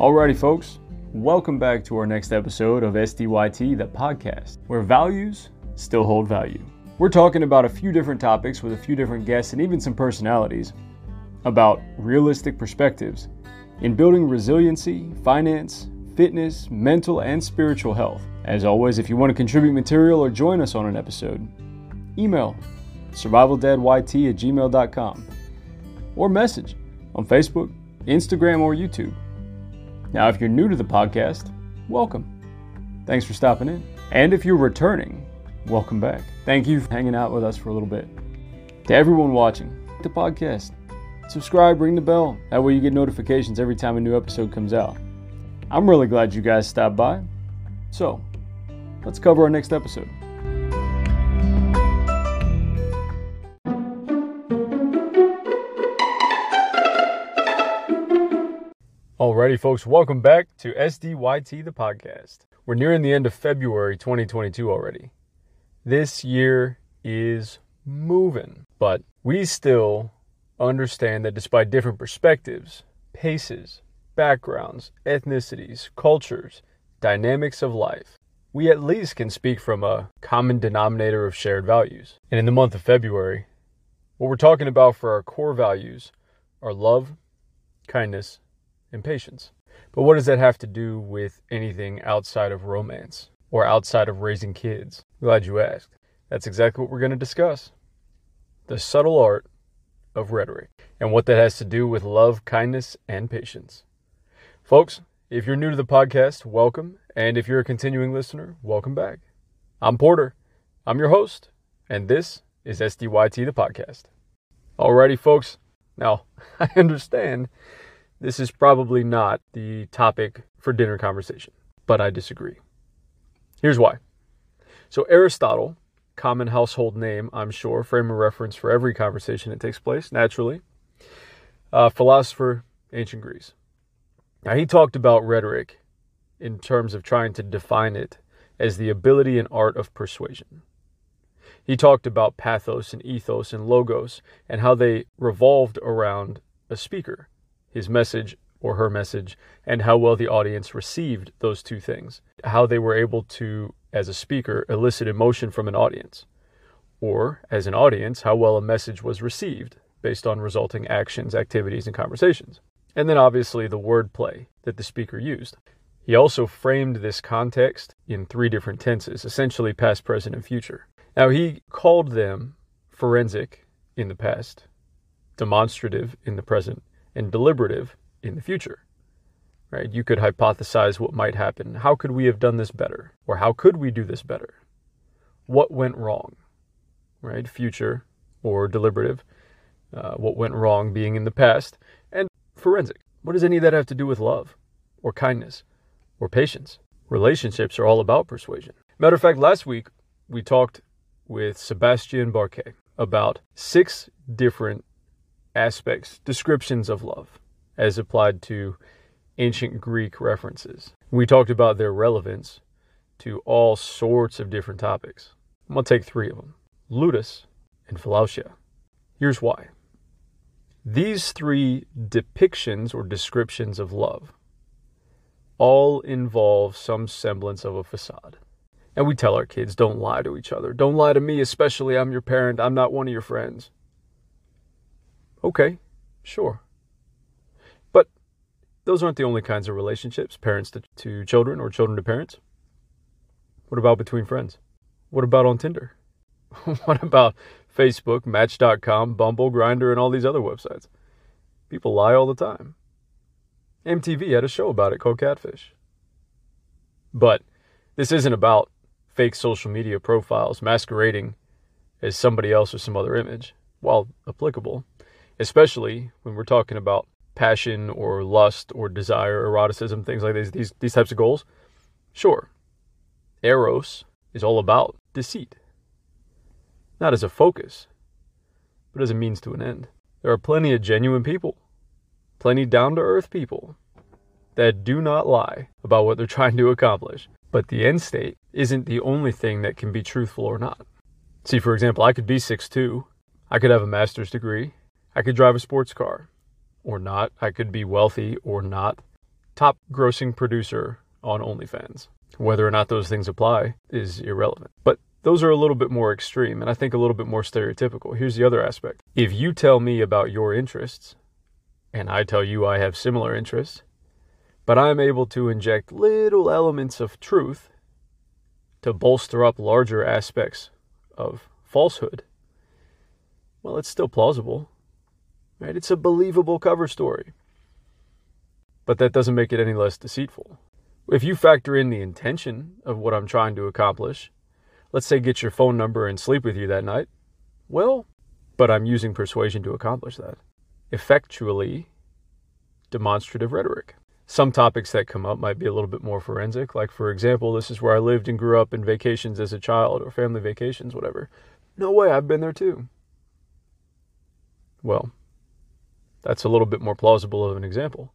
Alrighty, folks, welcome back to our next episode of SDYT, the podcast, where values still hold value. We're talking about a few different topics with a few different guests and even some personalities about realistic perspectives in building resiliency, finance, fitness, mental, and spiritual health. As always, if you want to contribute material or join us on an episode, email survivaldadyt at gmail.com or message on Facebook, Instagram, or YouTube. Now, if you're new to the podcast, welcome. Thanks for stopping in. And if you're returning, welcome back. Thank you for hanging out with us for a little bit. To everyone watching the podcast, subscribe, ring the bell. That way you get notifications every time a new episode comes out. I'm really glad you guys stopped by. So, let's cover our next episode. Alrighty, folks, welcome back to SDYT, the podcast. We're nearing the end of February 2022 already. This year is moving, but we still understand that despite different perspectives, paces, backgrounds, ethnicities, cultures, dynamics of life, we at least can speak from a common denominator of shared values. And in the month of February, what we're talking about for our core values are love, kindness, and patience. But what does that have to do with anything outside of romance or outside of raising kids? Glad you asked. That's exactly what we're going to discuss the subtle art of rhetoric and what that has to do with love, kindness, and patience. Folks, if you're new to the podcast, welcome. And if you're a continuing listener, welcome back. I'm Porter. I'm your host, and this is SDYT, the podcast. Alrighty, folks. Now, I understand this is probably not the topic for dinner conversation, but I disagree. Here's why. So, Aristotle, common household name, I'm sure, frame of reference for every conversation that takes place, naturally, uh, philosopher, ancient Greece. Now, he talked about rhetoric in terms of trying to define it as the ability and art of persuasion. He talked about pathos and ethos and logos and how they revolved around a speaker his message or her message, and how well the audience received those two things. How they were able to, as a speaker, elicit emotion from an audience. Or, as an audience, how well a message was received based on resulting actions, activities, and conversations. And then obviously the wordplay that the speaker used. He also framed this context in three different tenses, essentially past, present, and future. Now, he called them forensic in the past, demonstrative in the present, and deliberative in the future. Right? You could hypothesize what might happen. How could we have done this better? Or how could we do this better? What went wrong? Right? Future or deliberative. Uh, what went wrong being in the past. And forensic. What does any of that have to do with love or kindness or patience? Relationships are all about persuasion. Matter of fact, last week we talked with Sebastian Barquet about six different aspects, descriptions of love, as applied to ancient Greek references. We talked about their relevance to all sorts of different topics. I'm going to take three of them ludus and philautia. Here's why. These three depictions or descriptions of love all involve some semblance of a facade. And we tell our kids, don't lie to each other. Don't lie to me, especially I'm your parent. I'm not one of your friends. Okay, sure. But those aren't the only kinds of relationships, parents to, to children or children to parents. What about between friends? What about on Tinder? what about Facebook, Match.com, Bumble, Grindr, and all these other websites? People lie all the time. MTV had a show about it called Catfish. But this isn't about fake social media profiles masquerading as somebody else or some other image, while applicable especially when we're talking about passion or lust or desire, eroticism, things like these, these, these types of goals. Sure, Eros is all about deceit, not as a focus, but as a means to an end. There are plenty of genuine people, plenty down to earth people that do not lie about what they're trying to accomplish. But the end state isn't the only thing that can be truthful or not. See, for example, I could be 6'2, I could have a master's degree, I could drive a sports car or not. I could be wealthy or not. top grossing producer on OnlyFans. Whether or not those things apply is irrelevant. But those are a little bit more extreme and I think a little bit more stereotypical. Here's the other aspect. If you tell me about your interests and I tell you I have similar interests, but I'm able to inject little elements of truth to bolster up larger aspects of falsehood, well, it's still plausible, right? It's a believable cover story. But that doesn't make it any less deceitful. If you factor in the intention of what I'm trying to accomplish, let's say get your phone number and sleep with you that night, well, but I'm using persuasion to accomplish that. Effectually demonstrative rhetoric. Some topics that come up might be a little bit more forensic. Like, for example, this is where I lived and grew up in vacations as a child or family vacations, whatever. No way, I've been there too. Well, that's a little bit more plausible of an example.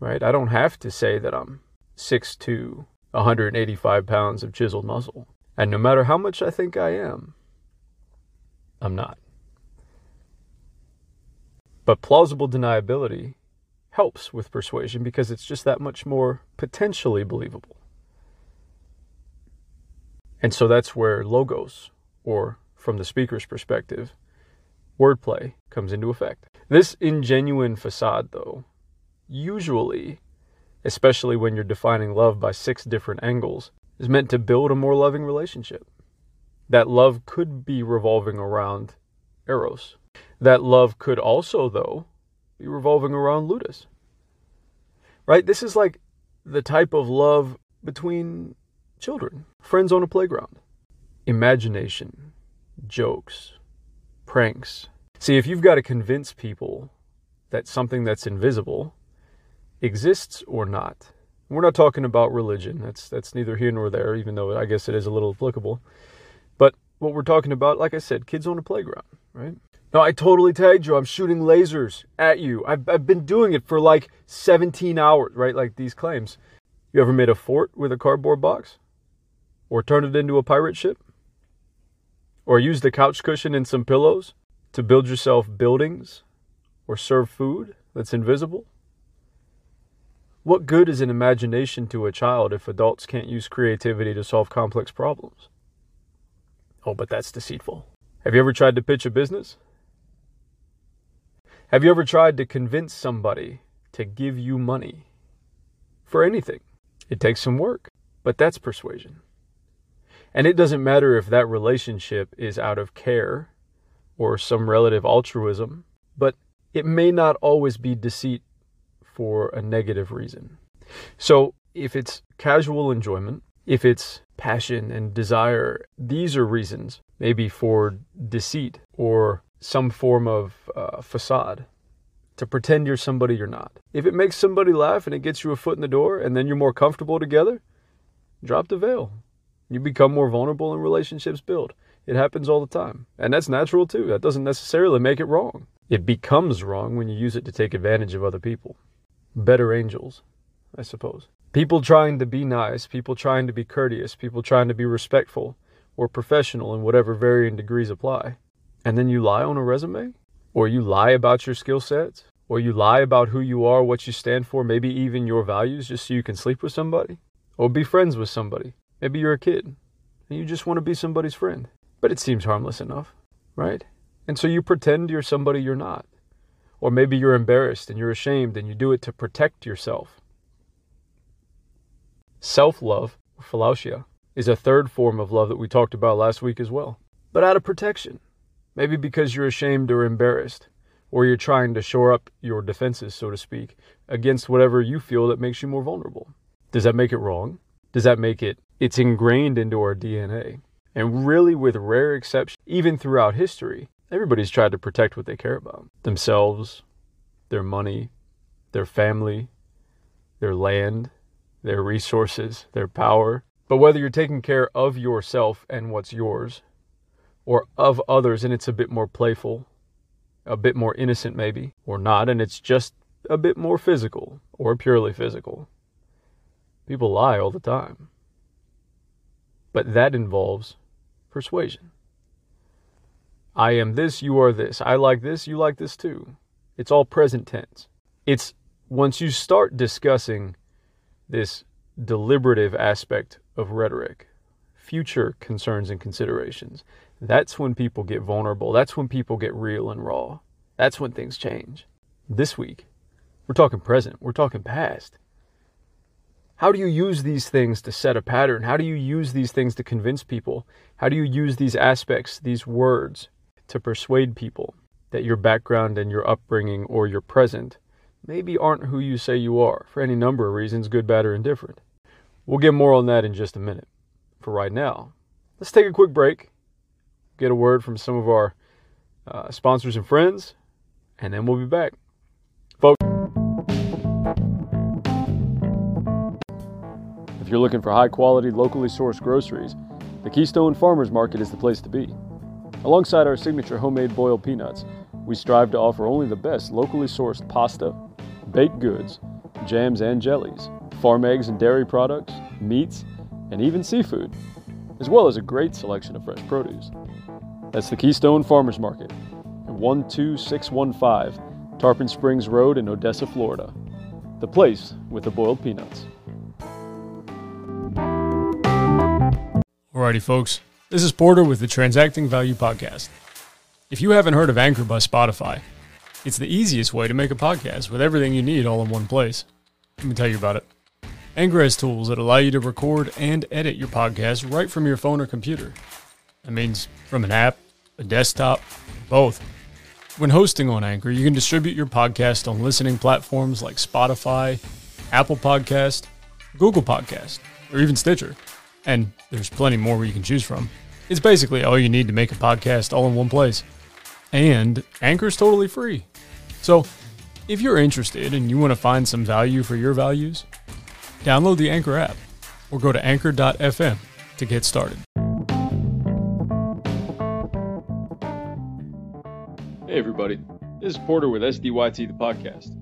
Right? I don't have to say that I'm six 6'2, 185 pounds of chiseled muscle. And no matter how much I think I am, I'm not. But plausible deniability helps with persuasion because it's just that much more potentially believable. And so that's where logos, or from the speaker's perspective, wordplay comes into effect. This ingenuine facade, though, usually, especially when you're defining love by six different angles, is meant to build a more loving relationship. That love could be revolving around Eros. That love could also, though, be revolving around Ludus. Right? This is like the type of love between children, friends on a playground. Imagination, jokes, pranks. See, if you've got to convince people that something that's invisible exists or not, we're not talking about religion. That's that's neither here nor there, even though I guess it is a little applicable. But what we're talking about, like I said, kids on a playground, right? No, I totally tagged you. I'm shooting lasers at you. I've, I've been doing it for like 17 hours, right? Like these claims. You ever made a fort with a cardboard box? Or turned it into a pirate ship? Or use the couch cushion and some pillows to build yourself buildings or serve food that's invisible? What good is an imagination to a child if adults can't use creativity to solve complex problems? Oh, but that's deceitful. Have you ever tried to pitch a business? Have you ever tried to convince somebody to give you money for anything? It takes some work, but that's persuasion. And it doesn't matter if that relationship is out of care or some relative altruism, but it may not always be deceit for a negative reason. So if it's casual enjoyment, if it's passion and desire, these are reasons maybe for deceit or some form of uh, facade to pretend you're somebody you're not. If it makes somebody laugh and it gets you a foot in the door and then you're more comfortable together, drop the veil. You become more vulnerable and relationships build. It happens all the time. And that's natural too. That doesn't necessarily make it wrong. It becomes wrong when you use it to take advantage of other people. Better angels, I suppose. People trying to be nice, people trying to be courteous, people trying to be respectful or professional in whatever varying degrees apply and then you lie on a resume, or you lie about your skill sets, or you lie about who you are, what you stand for, maybe even your values, just so you can sleep with somebody, or be friends with somebody. Maybe you're a kid and you just want to be somebody's friend, but it seems harmless enough, right? And so you pretend you're somebody you're not. Or maybe you're embarrassed and you're ashamed and you do it to protect yourself. Self love, philautia, is a third form of love that we talked about last week as well, but out of protection. Maybe because you're ashamed or embarrassed, or you're trying to shore up your defenses, so to speak, against whatever you feel that makes you more vulnerable. Does that make it wrong? Does that make it, it's ingrained into our DNA? And really, with rare exception, even throughout history, everybody's tried to protect what they care about themselves, their money, their family, their land, their resources, their power. But whether you're taking care of yourself and what's yours, or of others and it's a bit more playful, a bit more innocent maybe, or not, and it's just a bit more physical or purely physical. People lie all the time. But that involves persuasion. I am this, you are this. I like this, you like this too. It's all present tense. It's once you start discussing this deliberative aspect of rhetoric, future concerns and considerations, that's when people get vulnerable. That's when people get real and raw. That's when things change. This week, we're talking present, we're talking past. How do you use these things to set a pattern? How do you use these things to convince people? How do you use these aspects, these words, to persuade people that your background and your upbringing or your present maybe aren't who you say you are for any number of reasons, good, bad, or indifferent? We'll get more on that in just a minute. For right now, let's take a quick break, get a word from some of our uh, sponsors and friends, and then we'll be back. If you're looking for high quality, locally sourced groceries, the Keystone Farmers Market is the place to be. Alongside our signature homemade boiled peanuts, we strive to offer only the best locally sourced pasta, baked goods, jams and jellies, farm eggs and dairy products, meats, and even seafood, as well as a great selection of fresh produce. That's the Keystone Farmers Market at 12615 Tarpon Springs Road in Odessa, Florida. The place with the boiled peanuts. Alrighty, folks. This is Porter with the Transacting Value Podcast. If you haven't heard of Anchor by Spotify, it's the easiest way to make a podcast with everything you need all in one place. Let me tell you about it. Anchor has tools that allow you to record and edit your podcast right from your phone or computer. That means from an app, a desktop, both. When hosting on Anchor, you can distribute your podcast on listening platforms like Spotify, Apple Podcast, Google Podcast, or even Stitcher and there's plenty more where you can choose from. It's basically all you need to make a podcast all in one place. And Anchor's totally free. So, if you're interested and you want to find some value for your values, download the Anchor app or go to anchor.fm to get started. Hey, everybody. This is Porter with SDYT, the podcast.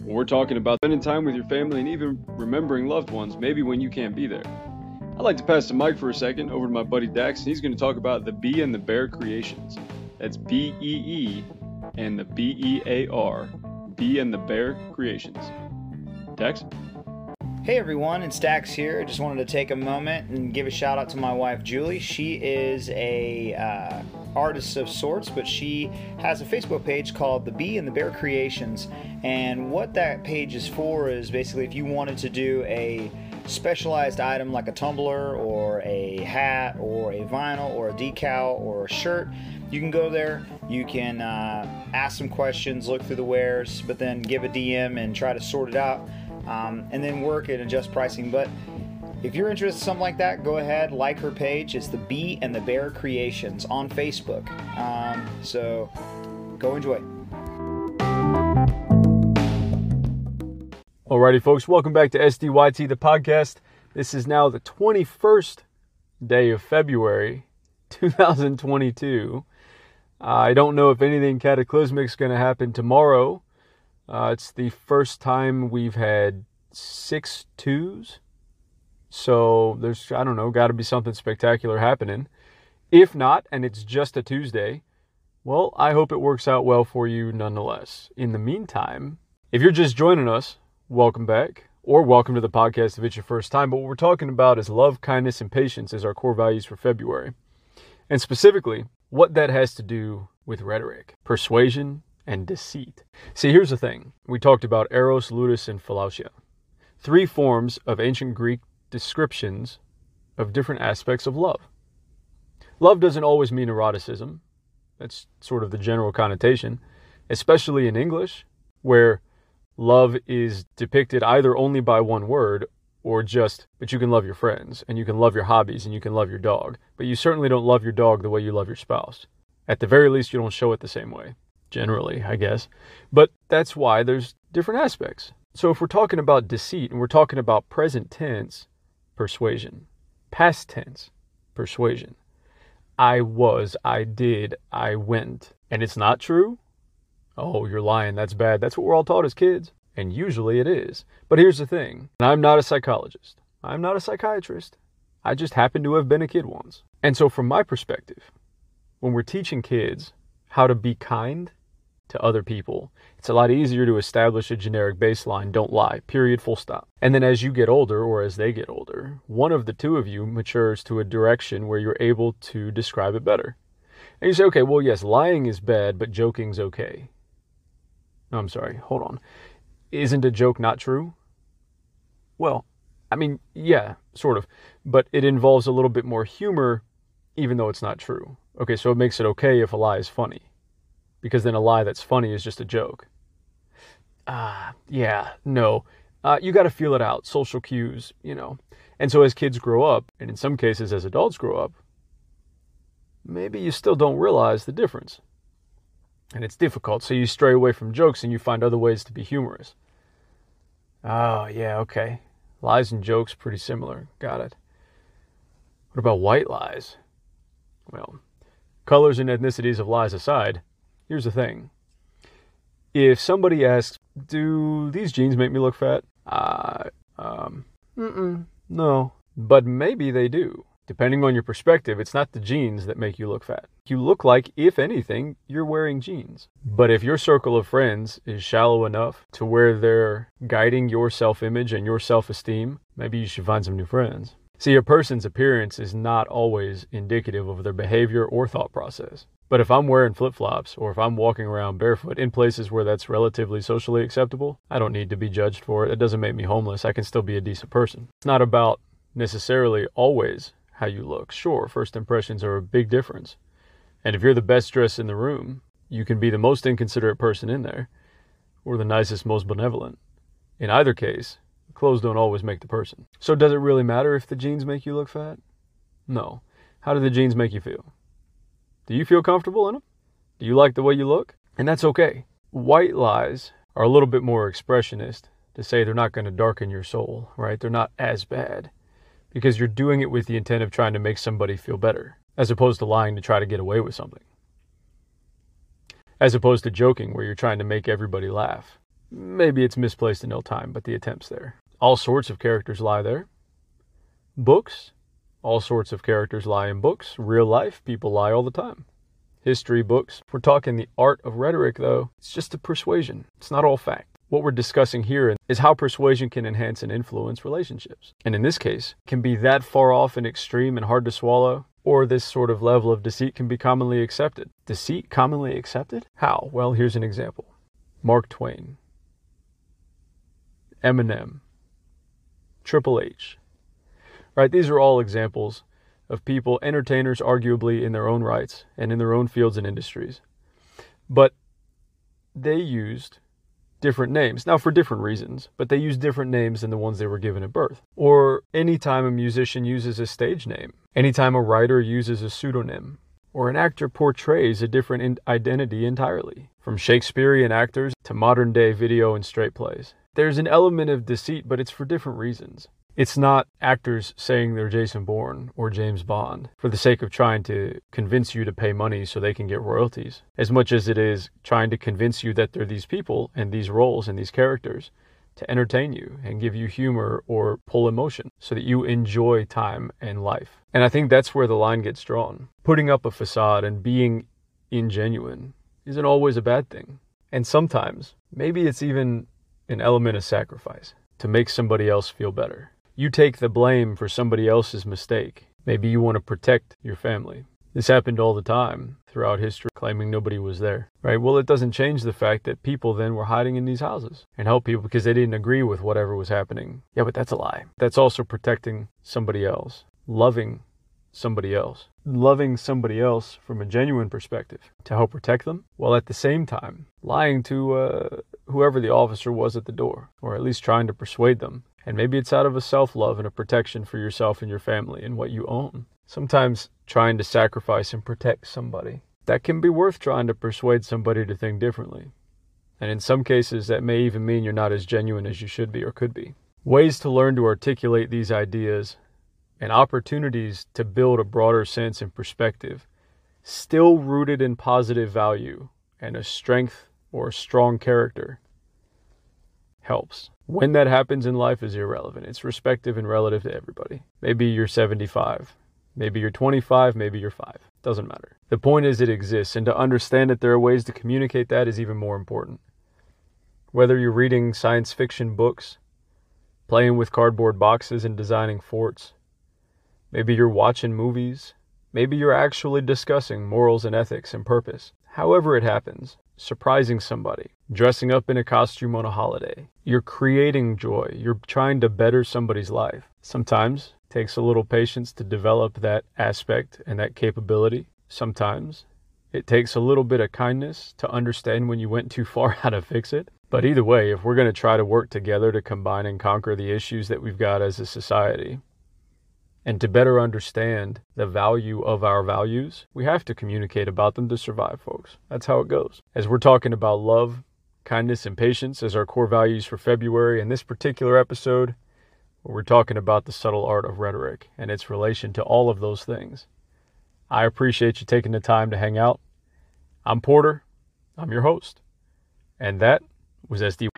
We're talking about spending time with your family and even remembering loved ones, maybe when you can't be there. I'd like to pass the mic for a second over to my buddy Dax, and he's going to talk about the Bee and the Bear creations. That's B E E and the B E A R, Bee and the Bear creations. Dax? Hey everyone, it's Dax here. I just wanted to take a moment and give a shout out to my wife Julie. She is a uh, artist of sorts, but she has a Facebook page called The Bee and the Bear Creations. And what that page is for is basically if you wanted to do a specialized item like a tumbler or a hat or a vinyl or a decal or a shirt, you can go there. You can uh, ask some questions, look through the wares, but then give a DM and try to sort it out, um, and then work and adjust pricing. But if you're interested in something like that, go ahead, like her page. It's the Bee and the Bear Creations on Facebook. Um, so go enjoy. Alrighty, folks, welcome back to SDYT, the podcast. This is now the 21st day of February 2022. Uh, I don't know if anything cataclysmic is going to happen tomorrow. Uh, it's the first time we've had six twos. So there's, I don't know, got to be something spectacular happening. If not, and it's just a Tuesday, well, I hope it works out well for you nonetheless. In the meantime, if you're just joining us, welcome back, or welcome to the podcast if it's your first time. But what we're talking about is love, kindness, and patience as our core values for February. And specifically, what that has to do with rhetoric, persuasion, and deceit. See, here's the thing we talked about Eros, Ludus, and Philautia. Three forms of ancient Greek descriptions of different aspects of love. Love doesn't always mean eroticism. That's sort of the general connotation, especially in English, where love is depicted either only by one word or just, but you can love your friends and you can love your hobbies and you can love your dog. But you certainly don't love your dog the way you love your spouse. At the very least, you don't show it the same way. Generally, I guess. But that's why there's different aspects. So if we're talking about deceit and we're talking about present tense, persuasion, past tense, persuasion, I was, I did, I went, and it's not true, Oh, you're lying. That's bad. That's what we're all taught as kids. And usually it is. But here's the thing I'm not a psychologist, I'm not a psychiatrist. I just happen to have been a kid once. And so, from my perspective, when we're teaching kids how to be kind to other people. It's a lot easier to establish a generic baseline, don't lie, period, full stop. And then as you get older, or as they get older, one of the two of you matures to a direction where you're able to describe it better. And you say, okay, well, yes, lying is bad, but joking's okay. No, I'm sorry, hold on. Isn't a joke not true? Well, I mean, yeah, sort of, but it involves a little bit more humor, even though it's not true. Okay, so it makes it okay if a lie is funny, because then a lie that's funny is just a joke. Ah, uh, yeah, no. Uh, you got to feel it out, social cues, you know. And so as kids grow up, and in some cases as adults grow up, maybe you still don't realize the difference. And it's difficult, so you stray away from jokes and you find other ways to be humorous. Oh, yeah, okay. Lies and jokes pretty similar. Got it. What about white lies? Well, colors and ethnicities of lies aside, here's the thing. If somebody asks, "Do these jeans make me look fat?" Uh, um, no, but maybe they do. Depending on your perspective, it's not the jeans that make you look fat. You look like, if anything, you're wearing jeans. But if your circle of friends is shallow enough to where they're guiding your self image and your self esteem, maybe you should find some new friends. See, a person's appearance is not always indicative of their behavior or thought process. But if I'm wearing flip flops or if I'm walking around barefoot in places where that's relatively socially acceptable, I don't need to be judged for it. It doesn't make me homeless. I can still be a decent person. It's not about necessarily always how you look. Sure, first impressions are a big difference. And if you're the best dressed in the room, you can be the most inconsiderate person in there or the nicest, most benevolent. In either case, clothes don't always make the person. So does it really matter if the jeans make you look fat? No. How do the jeans make you feel? Do you feel comfortable in them? Do you like the way you look? And that's okay. White lies are a little bit more expressionist to say they're not going to darken your soul, right? They're not as bad because you're doing it with the intent of trying to make somebody feel better, as opposed to lying to try to get away with something. As opposed to joking where you're trying to make everybody laugh. Maybe it's misplaced in ill time, but the attempt's there. All sorts of characters lie there. Books, all sorts of characters lie in books. Real life, people lie all the time. History books. We're talking the art of rhetoric, though, it's just a persuasion. It's not all fact. What we're discussing here is how persuasion can enhance and influence relationships. And in this case, can be that far off and extreme and hard to swallow, or this sort of level of deceit can be commonly accepted. Deceit commonly accepted? How? Well, here's an example Mark Twain, Eminem, Triple H. Right? These are all examples of people, entertainers, arguably in their own rights and in their own fields and industries. But they used different names. Now, for different reasons, but they use different names than the ones they were given at birth. Or anytime a musician uses a stage name, anytime a writer uses a pseudonym, or an actor portrays a different identity entirely, from Shakespearean actors to modern day video and straight plays. There's an element of deceit, but it's for different reasons. It's not actors saying they're Jason Bourne or James Bond for the sake of trying to convince you to pay money so they can get royalties, as much as it is trying to convince you that they're these people and these roles and these characters to entertain you and give you humor or pull emotion so that you enjoy time and life. And I think that's where the line gets drawn. Putting up a facade and being ingenuine isn't always a bad thing. And sometimes, maybe it's even an element of sacrifice to make somebody else feel better. You take the blame for somebody else's mistake. Maybe you want to protect your family. This happened all the time throughout history, claiming nobody was there, right? Well, it doesn't change the fact that people then were hiding in these houses and help people because they didn't agree with whatever was happening. Yeah, but that's a lie. That's also protecting somebody else, loving somebody else, loving somebody else from a genuine perspective to help protect them, while at the same time lying to uh, whoever the officer was at the door, or at least trying to persuade them and maybe it's out of a self love and a protection for yourself and your family and what you own. Sometimes trying to sacrifice and protect somebody, that can be worth trying to persuade somebody to think differently. And in some cases, that may even mean you're not as genuine as you should be or could be. Ways to learn to articulate these ideas and opportunities to build a broader sense and perspective, still rooted in positive value and a strength or strong character, helps. When that happens in life is irrelevant. It's respective and relative to everybody. Maybe you're 75 Maybe you're 25, maybe you're 5. Doesn't matter. The point is, it exists, and to understand that there are ways to communicate that is even more important. Whether you're reading science fiction books, playing with cardboard boxes and designing forts, maybe you're watching movies, maybe you're actually discussing morals and ethics and purpose. However, it happens, surprising somebody, dressing up in a costume on a holiday. You're creating joy. You're trying to better somebody's life. Sometimes it takes a little patience to develop that aspect and that capability. Sometimes it takes a little bit of kindness to understand when you went too far how to fix it. But either way, if we're going to try to work together to combine and conquer the issues that we've got as a society, and to better understand the value of our values, we have to communicate about them to survive, folks. That's how it goes. As we're talking about love, kindness, and patience as our core values for February, in this particular episode, we're talking about the subtle art of rhetoric and its relation to all of those things. I appreciate you taking the time to hang out. I'm Porter. I'm your host. And that was SD.